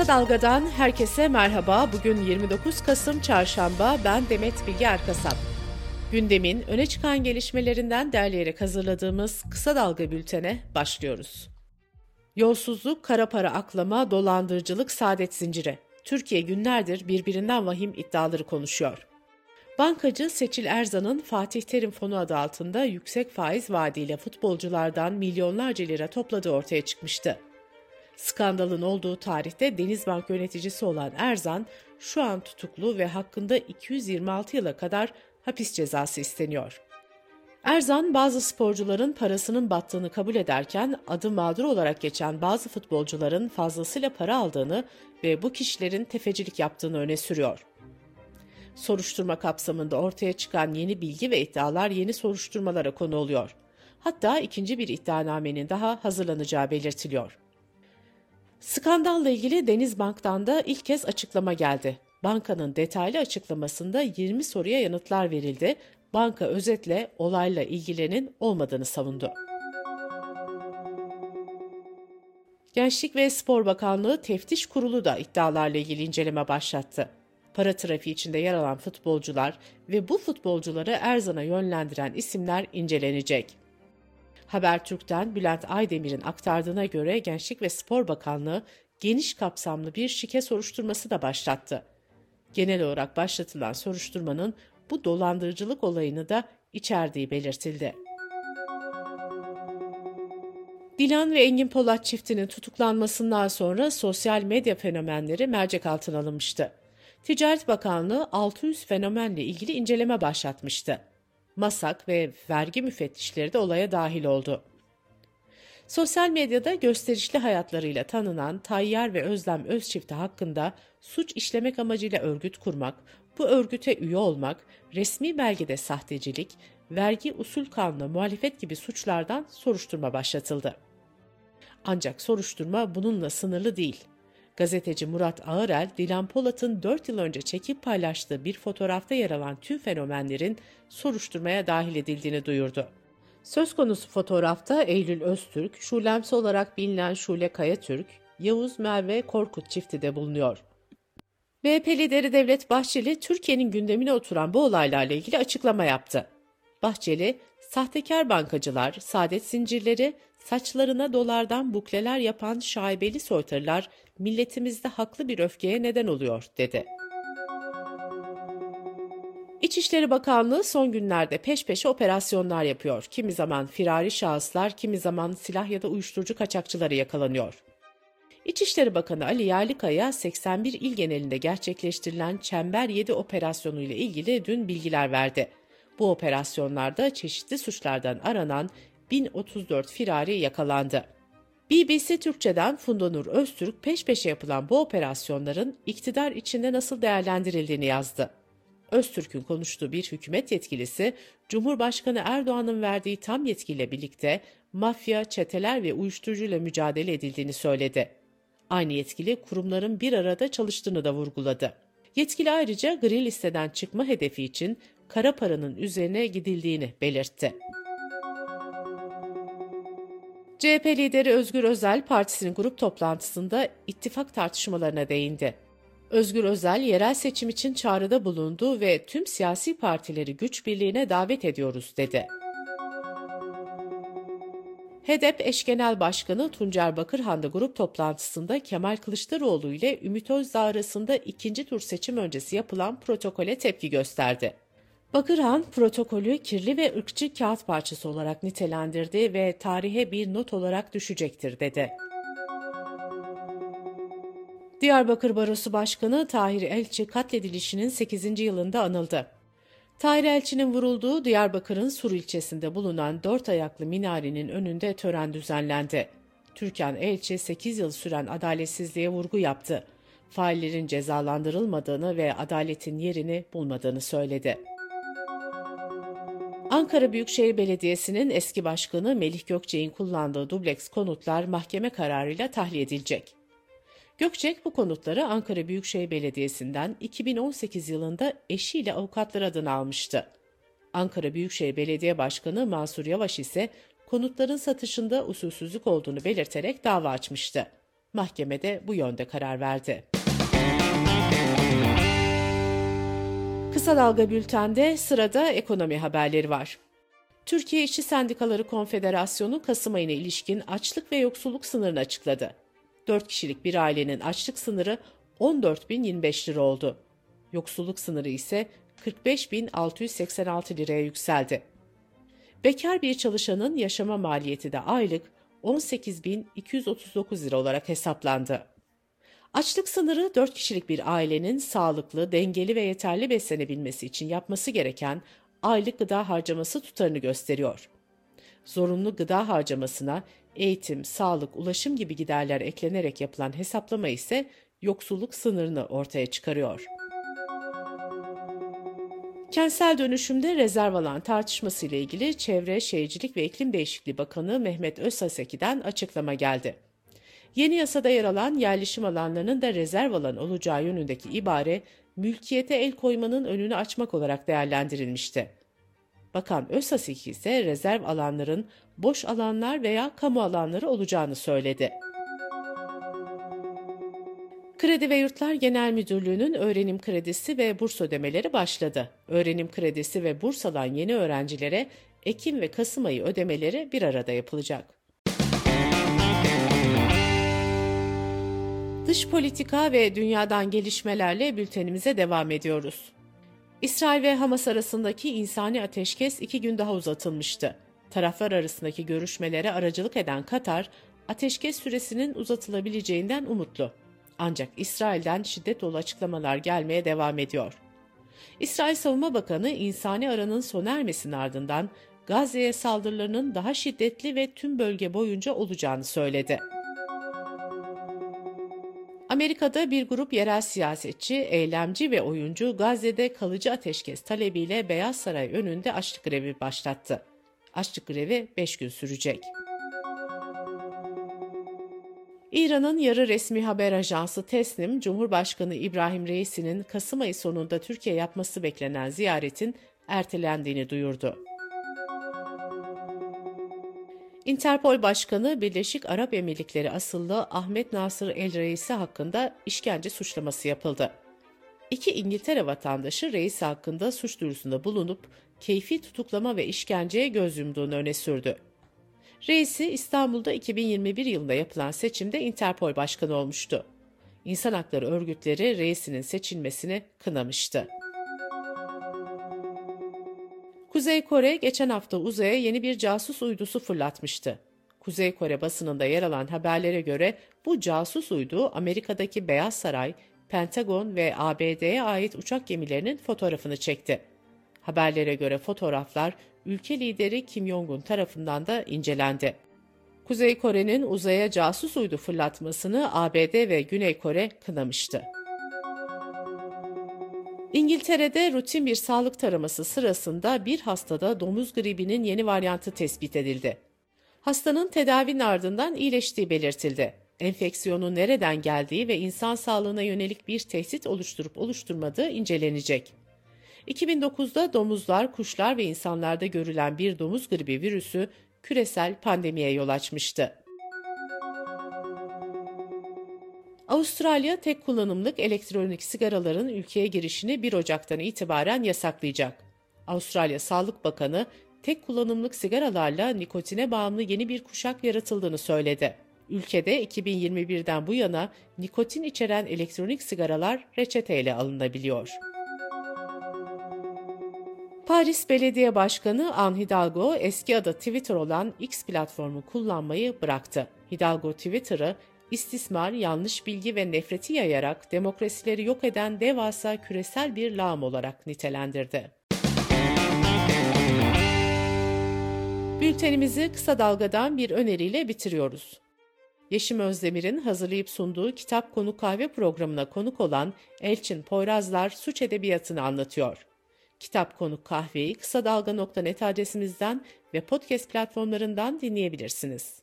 Kısa Dalga'dan herkese merhaba. Bugün 29 Kasım Çarşamba. Ben Demet Bilge Erkasap. Gündemin öne çıkan gelişmelerinden derleyerek hazırladığımız Kısa Dalga bültene başlıyoruz. Yolsuzluk, kara para aklama, dolandırıcılık, saadet zinciri. Türkiye günlerdir birbirinden vahim iddiaları konuşuyor. Bankacı Seçil Erzan'ın Fatih Terim Fonu adı altında yüksek faiz vaadiyle futbolculardan milyonlarca lira topladığı ortaya çıkmıştı. Skandalın olduğu tarihte Denizbank yöneticisi olan Erzan şu an tutuklu ve hakkında 226 yıla kadar hapis cezası isteniyor. Erzan bazı sporcuların parasının battığını kabul ederken adı mağdur olarak geçen bazı futbolcuların fazlasıyla para aldığını ve bu kişilerin tefecilik yaptığını öne sürüyor. Soruşturma kapsamında ortaya çıkan yeni bilgi ve iddialar yeni soruşturmalara konu oluyor. Hatta ikinci bir iddianamenin daha hazırlanacağı belirtiliyor. Skandalla ilgili Denizbank'tan da ilk kez açıklama geldi. Bankanın detaylı açıklamasında 20 soruya yanıtlar verildi. Banka özetle olayla ilgilenin olmadığını savundu. Gençlik ve Spor Bakanlığı Teftiş Kurulu da iddialarla ilgili inceleme başlattı. Para trafiği içinde yer alan futbolcular ve bu futbolcuları Erzan'a yönlendiren isimler incelenecek. Habertürk'ten Bülent Aydemir'in aktardığına göre Gençlik ve Spor Bakanlığı geniş kapsamlı bir şike soruşturması da başlattı. Genel olarak başlatılan soruşturmanın bu dolandırıcılık olayını da içerdiği belirtildi. Dilan ve Engin Polat çiftinin tutuklanmasından sonra sosyal medya fenomenleri mercek altına alınmıştı. Ticaret Bakanlığı 600 fenomenle ilgili inceleme başlatmıştı. MASAK ve vergi müfettişleri de olaya dahil oldu. Sosyal medyada gösterişli hayatlarıyla tanınan Tayyar ve Özlem Özçifti hakkında suç işlemek amacıyla örgüt kurmak, bu örgüte üye olmak, resmi belgede sahtecilik, vergi usul kanuna muhalefet gibi suçlardan soruşturma başlatıldı. Ancak soruşturma bununla sınırlı değil. Gazeteci Murat Ağırel, Dilan Polat'ın 4 yıl önce çekip paylaştığı bir fotoğrafta yer alan tüm fenomenlerin soruşturmaya dahil edildiğini duyurdu. Söz konusu fotoğrafta Eylül Öztürk, Şulemsi olarak bilinen Şule Kayatürk, Yavuz Merve Korkut çifti de bulunuyor. MHP lideri Devlet Bahçeli, Türkiye'nin gündemine oturan bu olaylarla ilgili açıklama yaptı. Bahçeli, sahtekar bankacılar, saadet zincirleri, saçlarına dolardan bukleler yapan şaibeli soytarılar milletimizde haklı bir öfkeye neden oluyor, dedi. İçişleri Bakanlığı son günlerde peş peşe operasyonlar yapıyor. Kimi zaman firari şahıslar, kimi zaman silah ya da uyuşturucu kaçakçıları yakalanıyor. İçişleri Bakanı Ali Yerlikaya 81 il genelinde gerçekleştirilen Çember 7 operasyonu ile ilgili dün bilgiler verdi. Bu operasyonlarda çeşitli suçlardan aranan 1034 firari yakalandı. BBC Türkçe'den Fundanur Öztürk peş peşe yapılan bu operasyonların iktidar içinde nasıl değerlendirildiğini yazdı. Öztürk'ün konuştuğu bir hükümet yetkilisi, Cumhurbaşkanı Erdoğan'ın verdiği tam yetkiyle birlikte mafya, çeteler ve uyuşturucuyla mücadele edildiğini söyledi. Aynı yetkili kurumların bir arada çalıştığını da vurguladı. Yetkili ayrıca gri listeden çıkma hedefi için kara paranın üzerine gidildiğini belirtti. CHP lideri Özgür Özel partisinin grup toplantısında ittifak tartışmalarına değindi. Özgür Özel yerel seçim için çağrıda bulundu ve tüm siyasi partileri güç birliğine davet ediyoruz dedi. HEDEP eş genel başkanı Tuncer Bakırhan da grup toplantısında Kemal Kılıçdaroğlu ile Ümit Özdağ arasında ikinci tur seçim öncesi yapılan protokole tepki gösterdi. Bakırhan protokolü kirli ve ırkçı kağıt parçası olarak nitelendirdi ve tarihe bir not olarak düşecektir dedi. Diyarbakır Barosu Başkanı Tahir Elçi katledilişinin 8. yılında anıldı. Tahir Elçi'nin vurulduğu Diyarbakır'ın Sur ilçesinde bulunan dört ayaklı minarenin önünde tören düzenlendi. Türkan Elçi 8 yıl süren adaletsizliğe vurgu yaptı. Faillerin cezalandırılmadığını ve adaletin yerini bulmadığını söyledi. Ankara Büyükşehir Belediyesi'nin eski başkanı Melih Gökçek'in kullandığı dubleks konutlar mahkeme kararıyla tahliye edilecek. Gökçek bu konutları Ankara Büyükşehir Belediyesi'nden 2018 yılında eşiyle avukatlar adına almıştı. Ankara Büyükşehir Belediye Başkanı Mansur Yavaş ise konutların satışında usulsüzlük olduğunu belirterek dava açmıştı. Mahkemede bu yönde karar verdi. Kısa Dalga Bülten'de sırada ekonomi haberleri var. Türkiye İşçi Sendikaları Konfederasyonu Kasım ayına ilişkin açlık ve yoksulluk sınırını açıkladı. 4 kişilik bir ailenin açlık sınırı 14.025 lira oldu. Yoksulluk sınırı ise 45.686 liraya yükseldi. Bekar bir çalışanın yaşama maliyeti de aylık 18.239 lira olarak hesaplandı. Açlık sınırı 4 kişilik bir ailenin sağlıklı, dengeli ve yeterli beslenebilmesi için yapması gereken aylık gıda harcaması tutarını gösteriyor. Zorunlu gıda harcamasına eğitim, sağlık, ulaşım gibi giderler eklenerek yapılan hesaplama ise yoksulluk sınırını ortaya çıkarıyor. Kentsel dönüşümde rezerv alan tartışması ile ilgili Çevre, Şehircilik ve İklim Değişikliği Bakanı Mehmet Özhaseki'den açıklama geldi. Yeni yasada yer alan yerleşim alanlarının da rezerv alan olacağı yönündeki ibare, mülkiyete el koymanın önünü açmak olarak değerlendirilmişti. Bakan Özhaseki ise rezerv alanların boş alanlar veya kamu alanları olacağını söyledi. Kredi ve Yurtlar Genel Müdürlüğü'nün öğrenim kredisi ve burs ödemeleri başladı. Öğrenim kredisi ve burs alan yeni öğrencilere Ekim ve Kasım ayı ödemeleri bir arada yapılacak. Dış politika ve dünyadan gelişmelerle bültenimize devam ediyoruz. İsrail ve Hamas arasındaki insani ateşkes iki gün daha uzatılmıştı. Taraflar arasındaki görüşmelere aracılık eden Katar, ateşkes süresinin uzatılabileceğinden umutlu. Ancak İsrail'den şiddet dolu açıklamalar gelmeye devam ediyor. İsrail Savunma Bakanı insani aranın sona ermesinin ardından Gazze'ye saldırılarının daha şiddetli ve tüm bölge boyunca olacağını söyledi. Amerika'da bir grup yerel siyasetçi, eylemci ve oyuncu Gazze'de kalıcı ateşkes talebiyle Beyaz Saray önünde açlık grevi başlattı. Açlık grevi 5 gün sürecek. İran'ın yarı resmi haber ajansı Tesnim, Cumhurbaşkanı İbrahim Reisi'nin Kasım ayı sonunda Türkiye yapması beklenen ziyaretin ertelendiğini duyurdu. Interpol Başkanı Birleşik Arap Emirlikleri asıllı Ahmet Nasır El Reisi hakkında işkence suçlaması yapıldı. İki İngiltere vatandaşı reis hakkında suç duyurusunda bulunup keyfi tutuklama ve işkenceye göz yumduğunu öne sürdü. Reisi İstanbul'da 2021 yılında yapılan seçimde Interpol Başkanı olmuştu. İnsan hakları örgütleri reisinin seçilmesini kınamıştı. Kuzey Kore geçen hafta uzaya yeni bir casus uydusu fırlatmıştı. Kuzey Kore basınında yer alan haberlere göre bu casus uydu Amerika'daki Beyaz Saray, Pentagon ve ABD'ye ait uçak gemilerinin fotoğrafını çekti. Haberlere göre fotoğraflar ülke lideri Kim Jong-un tarafından da incelendi. Kuzey Kore'nin uzaya casus uydu fırlatmasını ABD ve Güney Kore kınamıştı. İngiltere'de rutin bir sağlık taraması sırasında bir hastada domuz gribinin yeni varyantı tespit edildi. Hastanın tedavinin ardından iyileştiği belirtildi. Enfeksiyonun nereden geldiği ve insan sağlığına yönelik bir tehdit oluşturup oluşturmadığı incelenecek. 2009'da domuzlar, kuşlar ve insanlarda görülen bir domuz gribi virüsü küresel pandemiye yol açmıştı. Avustralya tek kullanımlık elektronik sigaraların ülkeye girişini 1 Ocak'tan itibaren yasaklayacak. Avustralya Sağlık Bakanı tek kullanımlık sigaralarla nikotine bağımlı yeni bir kuşak yaratıldığını söyledi. Ülkede 2021'den bu yana nikotin içeren elektronik sigaralar reçeteyle alınabiliyor. Paris Belediye Başkanı Anne Hidalgo eski adı Twitter olan X platformu kullanmayı bıraktı. Hidalgo Twitter'ı istismar, yanlış bilgi ve nefreti yayarak demokrasileri yok eden devasa küresel bir lağım olarak nitelendirdi. Bültenimizi kısa dalgadan bir öneriyle bitiriyoruz. Yeşim Özdemir'in hazırlayıp sunduğu Kitap Konu Kahve programına konuk olan Elçin Poyrazlar suç edebiyatını anlatıyor. Kitap Konuk Kahveyi kısa dalga.net adresimizden ve podcast platformlarından dinleyebilirsiniz.